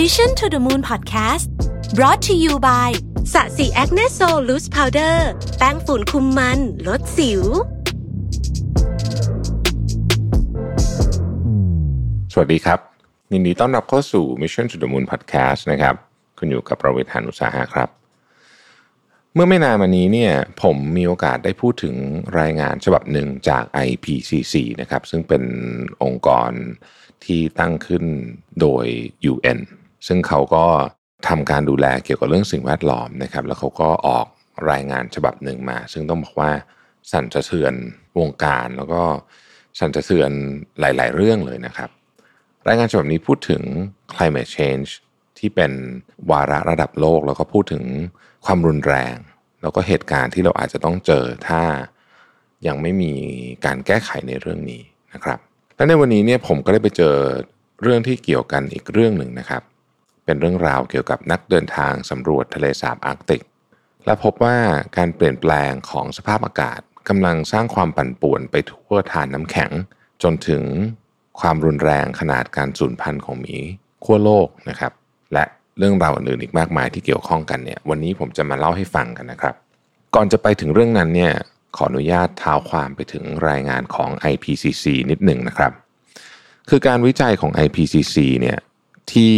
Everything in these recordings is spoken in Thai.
Mission to the Moon Podcast brought to you by Sasi Acne Sol Loose Powder แป้งฝุ่นคุมมัน ลดสิว สวัสดีครับ ยินดีต้อนรับเข้าสู่ Mission to the Moon Podcast นะครับคุณอยู่กับรวิศ หาญอุตสาหะครับ เมื่อไม่นานมานี้เนี่ยผมมีโอกาสได้พูดถึงรายงานฉบับหนึ่งจาก IPCC นะครับ ซึ่งเป็นองค์กรที่ตั้งขึ้นโดย UN ซึ่งเขาก็ทำการดูแลเกี่ยวกับเรื่องสิ่งแวดล้อมนะครับ แล้วเขาก็ออกรายงานฉบับหนึ่งมา ซึ่งต้องบอกว่าสั่นสะเทือนวงการแล้วก็สั่นสะเทือนหลาย ๆ เรื่องเลยนะครับ รายงานฉบับนี้พูดถึง climate change ที่เป็นวาระระดับโลก แล้วก็พูดถึงความรุนแรง แล้วก็เหตุการณ์ที่เราอาจจะต้องเจอถ้ายังไม่มีการแก้ไขในเรื่องนี้นะครับและในวันนี้เนี่ยผมก็ได้ไปเจอเรื่องที่เกี่ยวกันอีกเรื่องหนึ่งนะครับ เป็นเรื่องราวเกี่ยวกับนักเดินทางสำรวจทะเลสาบอาร์กติก และพบว่าการเปลี่ยนแปลงของสภาพอากาศกำลังสร้างความปั่นป่วนไปทั่วฐานน้ำแข็ง จนถึงความรุนแรงขนาดการสูญพันธุ์ของหมีขั้วโลกนะครับ และเรื่องราวอื่นอีกมากมายที่เกี่ยวข้องกันเนี่ยวันนี้ผมจะมาเล่าให้ฟังกันนะครับ ก่อนจะไปถึงเรื่องนั้นเนี่ยขออนุญาตเท้าความไปถึงรายงานของ IPCC นิดหนึ่งนะครับ คือการวิจัยของ IPCC เนี่ยที่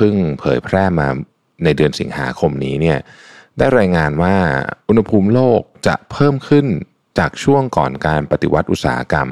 พิ่งเผยแพร่มาในเดือนสิงหาคมนี้เนี่ยได้รายงานว่าอุณหภูมิโลกจะเพิ่มขึ้นจากช่วงก่อนการปฏิวัติอุตสาหกรรม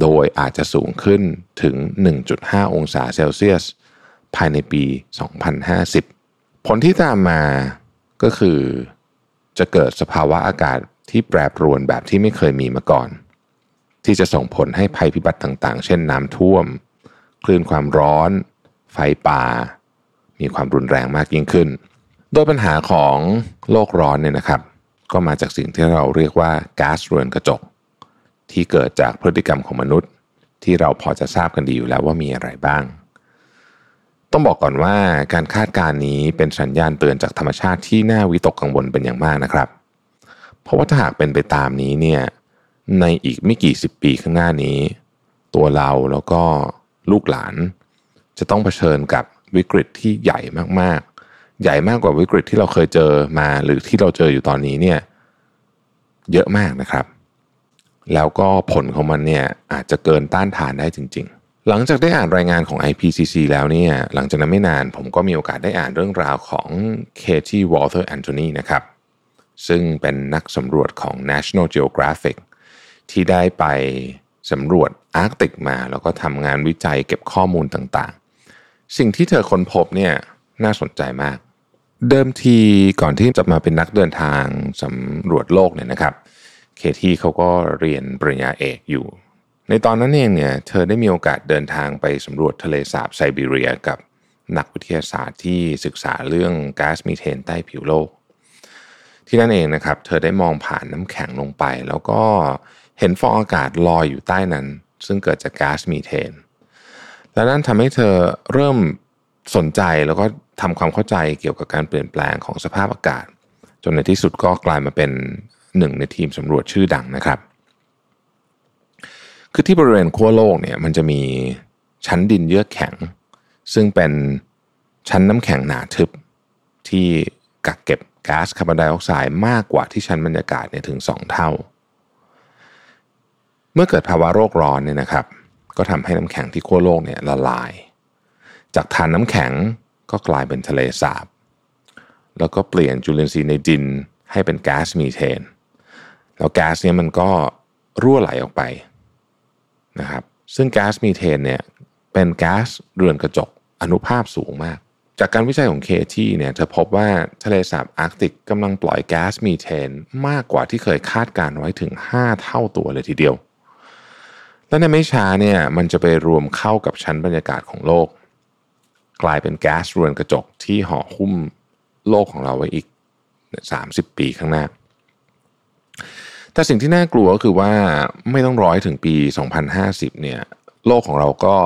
โดยอาจจะสูงขึ้นถึง 1.5 องศาเซลเซียส ภายในปี 2050 ผลที่ตามมาก็คือ จะเกิดสภาวะอากาศที่แปรปรวนแบบที่ไม่เคยมีมาก่อน ที่จะส่งผลให้ภัยพิบัติต่างๆ เช่นน้ำท่วม คลื่นความร้อน ไฟป่า มีความรุนแรงมากยิ่งขึ้น โดยปัญหาของโลกร้อนเนี่ยนะครับ ก็มาจากสิ่งที่เราเรียกว่าก๊าซเรือนกระจก ที่เกิดจากพฤติกรรมของมนุษย์ ที่เราพอจะทราบกันดีอยู่แล้วว่ามีอะไรบ้าง ต้องบอกก่อนว่าการคาดการณ์นี้เป็นสัญญาณเตือนจากธรรมชาติที่น่าวิตกกังวลเป็นอย่างมากนะครับ เพราะว่าถ้าหากเป็นไปตามนี้เนี่ยในอีกไม่กี่สิบปีข้างหน้านี้ ตัวเราแล้วก็ลูกหลาน จะต้องเผชิญกับวิกฤตที่ใหญ่มากๆ ใหญ่มากกว่าวิกฤตที่เราเคยเจอมาหรือที่เราเจออยู่ตอนนี้เนี่ยเยอะมากนะครับ แล้วก็ผลของมันเนี่ยอาจจะเกินต้านทานได้จริง ๆ หลังจากได้อ่านรายงานของ IPCC แล้วเนี่ยหลังจากนั้นไม่นานผมก็มีโอกาสได้อ่านเรื่องราวของเคที่วอลเทอร์แอนโทนีนะครับซึ่งเป็นนักสำรวจของ National Geographic ที่ได้ไปสำรวจอาร์กติกมา แล้วก็ทำงานวิจัยเก็บข้อมูลต่าง สิ่งที่เธอค้นพบเนี่ยน่าสนใจมาก เดิมทีก่อนที่จะมาเป็นนักเดินทางสำรวจโลกเนี่ยนะครับเคที่เขาก็เรียนปริญญาเอกอยู่ ในตอนนั้นเองเนี่ยเธอได้มีโอกาสเดินทางไปสำรวจทะเลสาบไซบีเรียกับนักวิทยาศาสตร์ที่ศึกษาเรื่องก๊าซมีเทนใต้ผิวโลก ที่นั่นเองนะครับ เธอได้มองผ่านน้ำแข็งลงไป แล้วก็เห็นฟองอากาศลอยอยู่ใต้นั้น ซึ่งเกิดจากก๊าซมีเทน และนั่นทำให้เธอเริ่มสนใจแล้วก็ทำความเข้าใจเกี่ยวกับการเปลี่ยนแปลงของสภาพอากาศ จนในที่สุดก็กลายมาเป็นหนึ่งในทีมสำรวจชื่อดังนะครับ คือที่บริเวณขั้วโลกเนี่ยมันจะมีชั้นดินเยือกแข็ง ซึ่งเป็นชั้นน้ำแข็งหนาทึบที่กักเก็บก๊าซคาร์บอนไดออกไซด์มากกว่าที่ชั้นบรรยากาศเนี่ยถึง 2 เท่า เมื่อเกิดภาวะโรคร้อนเนี่ยนะครับ ก็ทำให้น้ำแข็งที่ขั้วโลกเนี่ยละลาย จากฐานน้ำแข็งก็กลายเป็นทะเลสาบ แล้วก็เปลี่ยนจุลินทรีย์ในดินให้เป็นก๊าซมีเทน แล้วก๊าซเนี่ยมันก็รั่วไหลออกไปนะครับซึ่งก๊าซมีเทนเนี่ยเป็นก๊าซเรือนกระจกอนุภาพสูงมาก จากการวิจัยของเคที่เนี่ยเธอพบว่าทะเลสาบอาร์กติกกำลังปล่อยก๊าซมีเทน มากกว่าที่เคยคาดการไว้ถึง 5 เท่าตัวเลยทีเดียว และในไม่ช้าเนี่ยมันจะไปรวมเข้ากับชั้นบรรยากาศของโลก กลายเป็นแก๊าซเรือนกระจกที่ห่อหุ้มโลกของเราไว้อีก 30 ปีข้างหน้า แต่สิ่งที่น่ากลัวก็คือว่าไม่ต้องร้อยถึงปี 2050 เนี่ยโลกของเราก็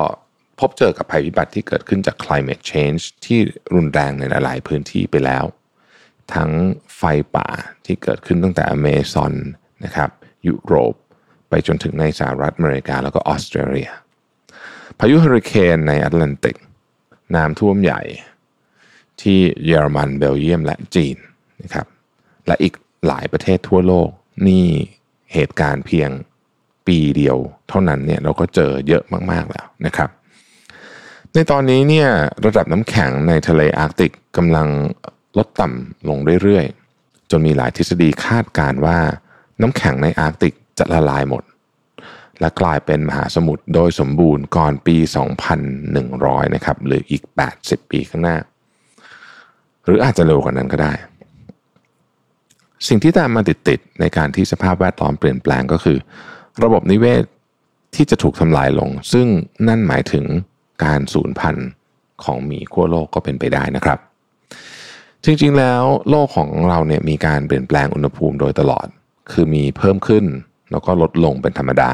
พบเจอกับภัยพิบัติที่เกิดขึ้นจาก climate change ที่รุนแรงในหลาย ๆ พื้นที่ไปแล้ว ทั้งไฟป่าที่เกิดขึ้นตั้งแต่อเมซอนนะครับยุโรป ไปจนถึงในสหรัฐอเมริกาแล้วก็ออสเตรเลีย พายุเฮอริเคนในแอตแลนติก น้ำท่วมใหญ่ที่เยอรมันเบลเยียมและจีนนะครับ และอีกหลายประเทศทั่วโลก นี่เหตุการณ์เพียงปีเดียว เท่านั้นเนี่ยเราก็เจอเยอะมากๆแล้วนะครับ ในตอนนี้เนี่ยระดับน้ำแข็งในทะเลอาร์กติกกำลังลดต่ำลงเรื่อยๆ จนมีหลายทฤษฎีคาดการว่าน้ำแข็งในอาร์กติก จะละลายหมด และกลายเป็นมหาสมุทรโดยสมบูรณ์ก่อนปี 2100 นะครับหรืออีก 80 ปีข้างหน้า หรืออาจจะเร็วกว่านั้นก็ได้ สิ่งที่ตามมาติดๆในการที่สภาพแวดล้อมเปลี่ยนแปลงก็คือ ระบบนิเวศที่จะถูกทำลายลง ซึ่งนั่นหมายถึงการสูญพันธุ์ของหมีขั้วโลกก็เป็นไปได้นะครับ จริงๆแล้วโลกของเราเนี่ยมีการเปลี่ยนแปลงอุณหภูมิโดยตลอด คือมีเพิ่มขึ้น แล้วก็ลดลงเป็นธรรมดา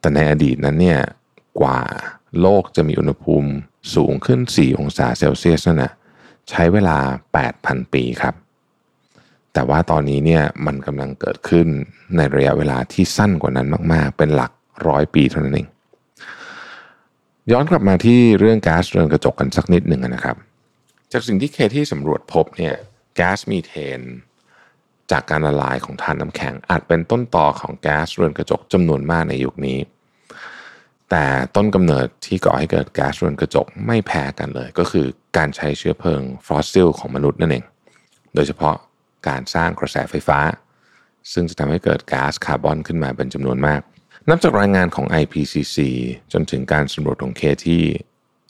แต่ในอดีตนั้นเนี่ยกว่าโลกจะมีอุณหภูมิสูงขึ้น 4 องศาเซลเซียสนั่นนะใช้เวลา 8,000 ปีครับ แต่ว่าตอนนี้เนี่ยมันกำลังเกิดขึ้นในระยะเวลาที่สั้นกว่านั้นมากๆ เป็นหลักร้อยปีเท่านั้นเอง ย้อนกลับมาที่เรื่องก๊าซเรือนกระจกกันสักนิดหนึ่งนะครับ จากสิ่งที่เคที่สำรวจพบเนี่ยก๊าซมีเทน จากการละลายของถ่านน้ำแข็ง อาจเป็นต้นต่อของแก๊สเรือนกระจกจำนวนมากในยุคนี้ แต่ต้นกำเนิดที่ก่อให้เกิดแก๊สเรือนกระจกไม่แพ้กันเลย ก็คือการใช้เชื้อเพลิงฟอสซิลของมนุษย์นั่นเอง โดยเฉพาะการสร้างกระแสไฟฟ้า ซึ่งจะทำให้เกิดก๊าซคาร์บอนขึ้นมาเป็นจำนวนมาก นับจากรายงานของ IPCC จนถึงการสำรวจของเคที่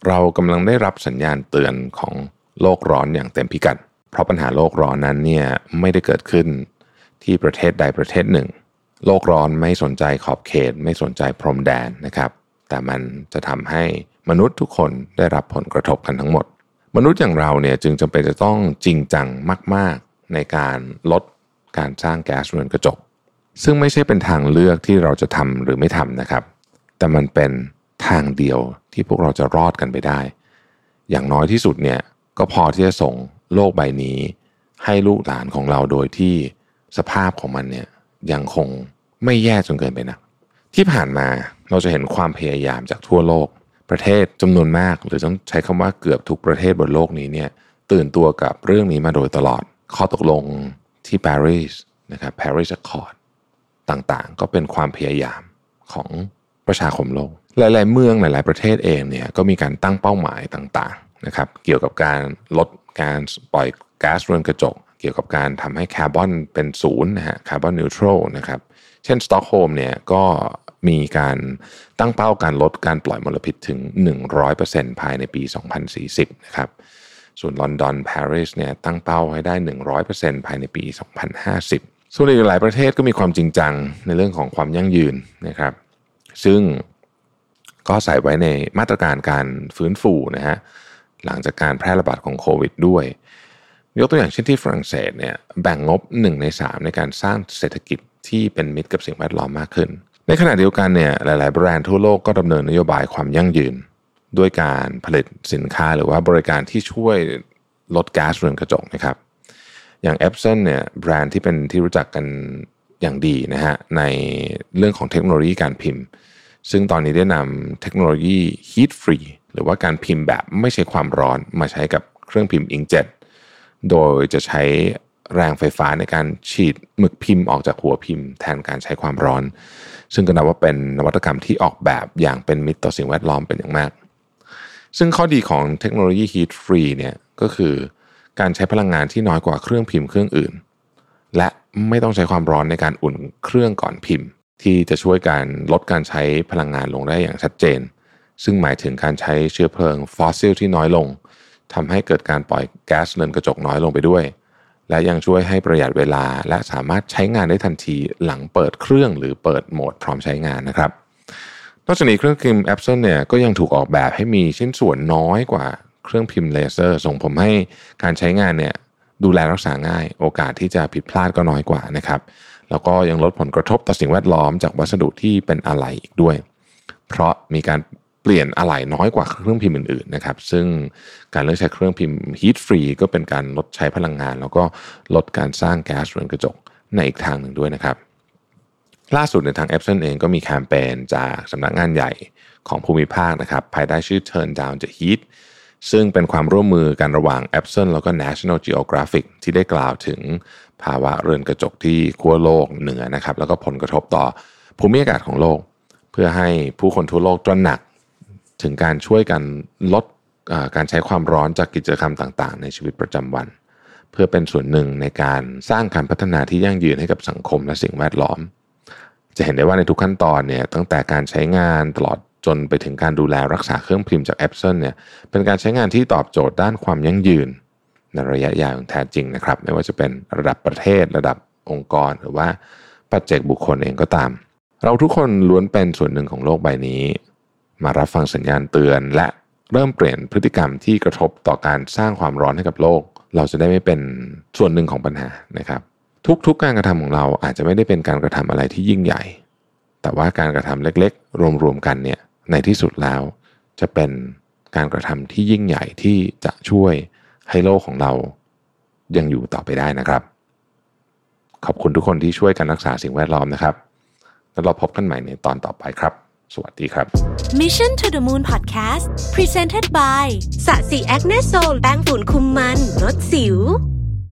เรากำลังได้รับสัญญาณเตือนของโลกร้อนอย่างเต็มพิกัด เพราะปัญหาโลกร้อนนั้นเนี่ยไม่ได้เกิดขึ้นที่ประเทศใดประเทศหนึ่ง โลกร้อนไม่สนใจขอบเขต ไม่สนใจพรมแดนนะครับ แต่มันจะทำให้มนุษย์ทุกคนได้รับผลกระทบกันทั้งหมด มนุษย์อย่างเราเนี่ยจึงจำเป็นจะต้องจริงจังมาก ๆ ในการลดการสร้างแก๊สเรือนกระจก ซึ่งไม่ใช่เป็นทางเลือกที่เราจะทำหรือไม่ทำนะครับ แต่มันเป็นทางเดียวที่พวกเราจะรอดกันไปได้ อย่างน้อยที่สุดเนี่ยก็พอที่จะส่ง โลกใบนี้ ให้ลูกหลานของเราโดยที่สภาพของมันเนี่ยยังคงไม่แย่จนเกินไปนะที่ผ่านมาเราจะเห็นความพยายามจากทั่วโลก ประเทศจำนวนมากหรือต้องใช้คำว่าเกือบทุกประเทศบนโลกนี้เนี่ยตื่นตัวกับเรื่องนี้มาโดยตลอด ข้อตกลงที่ปารีสนะครับ Paris Accord ต่างๆ ก็เป็นความพยายามของประชาคมโลก หลาย ๆ เมืองหลาย ๆ ประเทศเองเนี่ยก็มีการตั้งเป้าหมายต่างๆ นะครับเกี่ยวกับการลดการปล่อยก๊าซเรือนกระจก เกี่ยวกับการทำให้คาร์บอนเป็นศูนย์นะฮะคาร์บอนนิวทรัลนะครับเช่นสต็อกโฮล์มเนี่ยก็มีการตั้งเป้าการลดการปล่อยมลพิษถึง 100%ภายในปี 2040 นะครับส่วนลอนดอนปารีสเนี่ยตั้งเป้าให้ได้ 100%ภายในปี 2050 ส่วนอีกหลายประเทศก็มีความจริงจังในเรื่องของความยั่งยืนนะครับ ซึ่งก็ใส่ไว้ในมาตรการการฟื้นฟูนะฮะ หลังจากการแพร่ระบาดของโควิดด้วย ยกตัวอย่างเช่นที่ฝรั่งเศสเนี่ยแบ่งงบ 1 ใน 3 ในการสร้างเศรษฐกิจที่เป็นมิตรกับสิ่งแวดล้อมมากขึ้น ในขณะเดียวกันเนี่ยหลาย ๆ แบรนด์ทั่วโลกก็ดำเนินนโยบายความยั่งยืน ด้วยการผลิตสินค้าหรือว่าบริการที่ช่วยลดก๊าซเรือนกระจกนะครับ อย่าง e p s o n เนี่ยแบรนด์ที่เป็นที่รู้จักกันอย่างดีนะฮะในเรื่องของเทคโนโลยีการพิมพ์ ซึ่งตอนนี้ได้นำเทคโนโลยี heat free หรือว่าการพิมพ์แบบไม่ใช้ความร้อนมาใช้กับเครื่องพิมพ์อิงเจ็ตโดยจะใช้แรงไฟฟ้าในการฉีดหมึกพิมพ์ออกจากหัวพิมพ์แทนการใช้ความร้อน ซึ่งก็นับว่าเป็นนวัตกรรมที่ออกแบบอย่างเป็นมิตรต่อสิ่งแวดล้อมเป็นอย่างมาก ซึ่งข้อดีของเทคโนโลยี heat free เนี่ยก็คือการใช้พลังงานที่น้อยกว่าเครื่องพิมพ์เครื่องอื่น และไม่ต้องใช้ความร้อนในการอุ่นเครื่องก่อนพิมพ์ ที่จะช่วยการลดการใช้พลังงานลงได้อย่างชัดเจน ซึ่งหมายถึงการใช้เชื้อเพลิงฟอสซิลที่น้อยลงทำให้เกิดการปล่อยแก๊สเรือนกระจกน้อยลงไปด้วย และยังช่วยให้ประหยัดเวลา และสามารถใช้งานได้ทันทีหลังเปิดเครื่องหรือเปิดโหมดพร้อมใช้งานนะครับ นอกจากนี้เครื่องพิมพ์ a p s o n เนี่ยก็ยังถูกออกแบบให้มีชิ้นส่วนน้อยกว่าเครื่องพิมพ์เลเซอร์ ส่งผมให้การใช้งานเนี่ยดูแลรักษาง่าย โอกาสที่จะผิดพลาดก็น้อยกว่านะครับ แล้วก็ยังลดผลกระทบต่อสิ่งแวดล้อมจากวัสดุที่เป็นอะไหล่อีกด้วย เพราะมีการ เปลี่ยนอะไหล่น้อยกว่าเครื่องพิมพ์อื่นๆนะครับซึ่งการเลือกใช้เครื่องพิมพ์ heat free ก็เป็นการลดใช้พลังงาน แล้วก็ลดการสร้างแก๊สเรือนกระจกในอีกทางหนึ่งด้วยนะครับ ล่าสุดในทาง Epson เองก็มีแคมเปญจากสำนักงานใหญ่ของภูมิภาคนะครับภายใต้ชื่อ Turn Down the Heat ซึ่งเป็นความร่วมมือกันระหว่าง e p s o n แล้วก็ National Geographic ที่ได้กล่าวถึงภาวะเรือนกระจกที่ขั้วโลกเหนือนะครับแล้วก็ผลกระทบต่อภูมิอากาศของโลก เพื่อให้ผู้คนทั่วโลกตระหนัก ถึงการช่วยกันลดการใช้ความร้อนจากกิจกรรมต่างๆ ในชีวิตประจำวัน เพื่อเป็นส่วนหนึ่งในการสร้างการพัฒนาที่ยั่งยืนให้กับสังคมและสิ่งแวดล้อม จะเห็นได้ว่าในทุกขั้นตอนเนี่ยตั้งแต่การใช้งานตลอดจนไปถึงการดูแลรักษาเครื่องพิมพ์จากแอปเซนเนี่ยเป็นการใช้งานที่ตอบโจทย์ด้านความยั่งยืน ในระยะยาวอย่างแท้จริงนะครับ ไม่ว่าจะเป็นระดับประเทศระดับองค์กรหรือว่าปัจเจกบุคคลเองก็ตาม เราทุกคนล้วนเป็นส่วนหนึ่งของโลกใบนี้ มารับฟังสัญญาณเตือน และเริ่มเปลี่ยนพฤติกรรมที่กระทบต่อการสร้างความร้อนให้กับโลก เราจะได้ไม่เป็นส่วนหนึ่งของปัญหานะครับ ทุกๆ การกระทำของเราอาจจะไม่ได้เป็นการกระทำอะไรที่ยิ่งใหญ่ แต่ว่าการกระทำเล็กๆ รวมๆกันเนี่ยในที่สุดแล้ว จะเป็นการกระทำที่ยิ่งใหญ่ที่จะช่วยให้โลกของเรายังอยู่ต่อไปได้นะครับ ขอบคุณทุกคนที่ช่วยกันรักษาสิ่งแวดล้อมนะครับ แล้วเราพบกันใหม่ในตอนต่อไปครับ สวัสดีครับ Mission to the Moon Podcast Presented by สะสีแอคเนโซลแป้งฝุ่นคุมมันลดสิว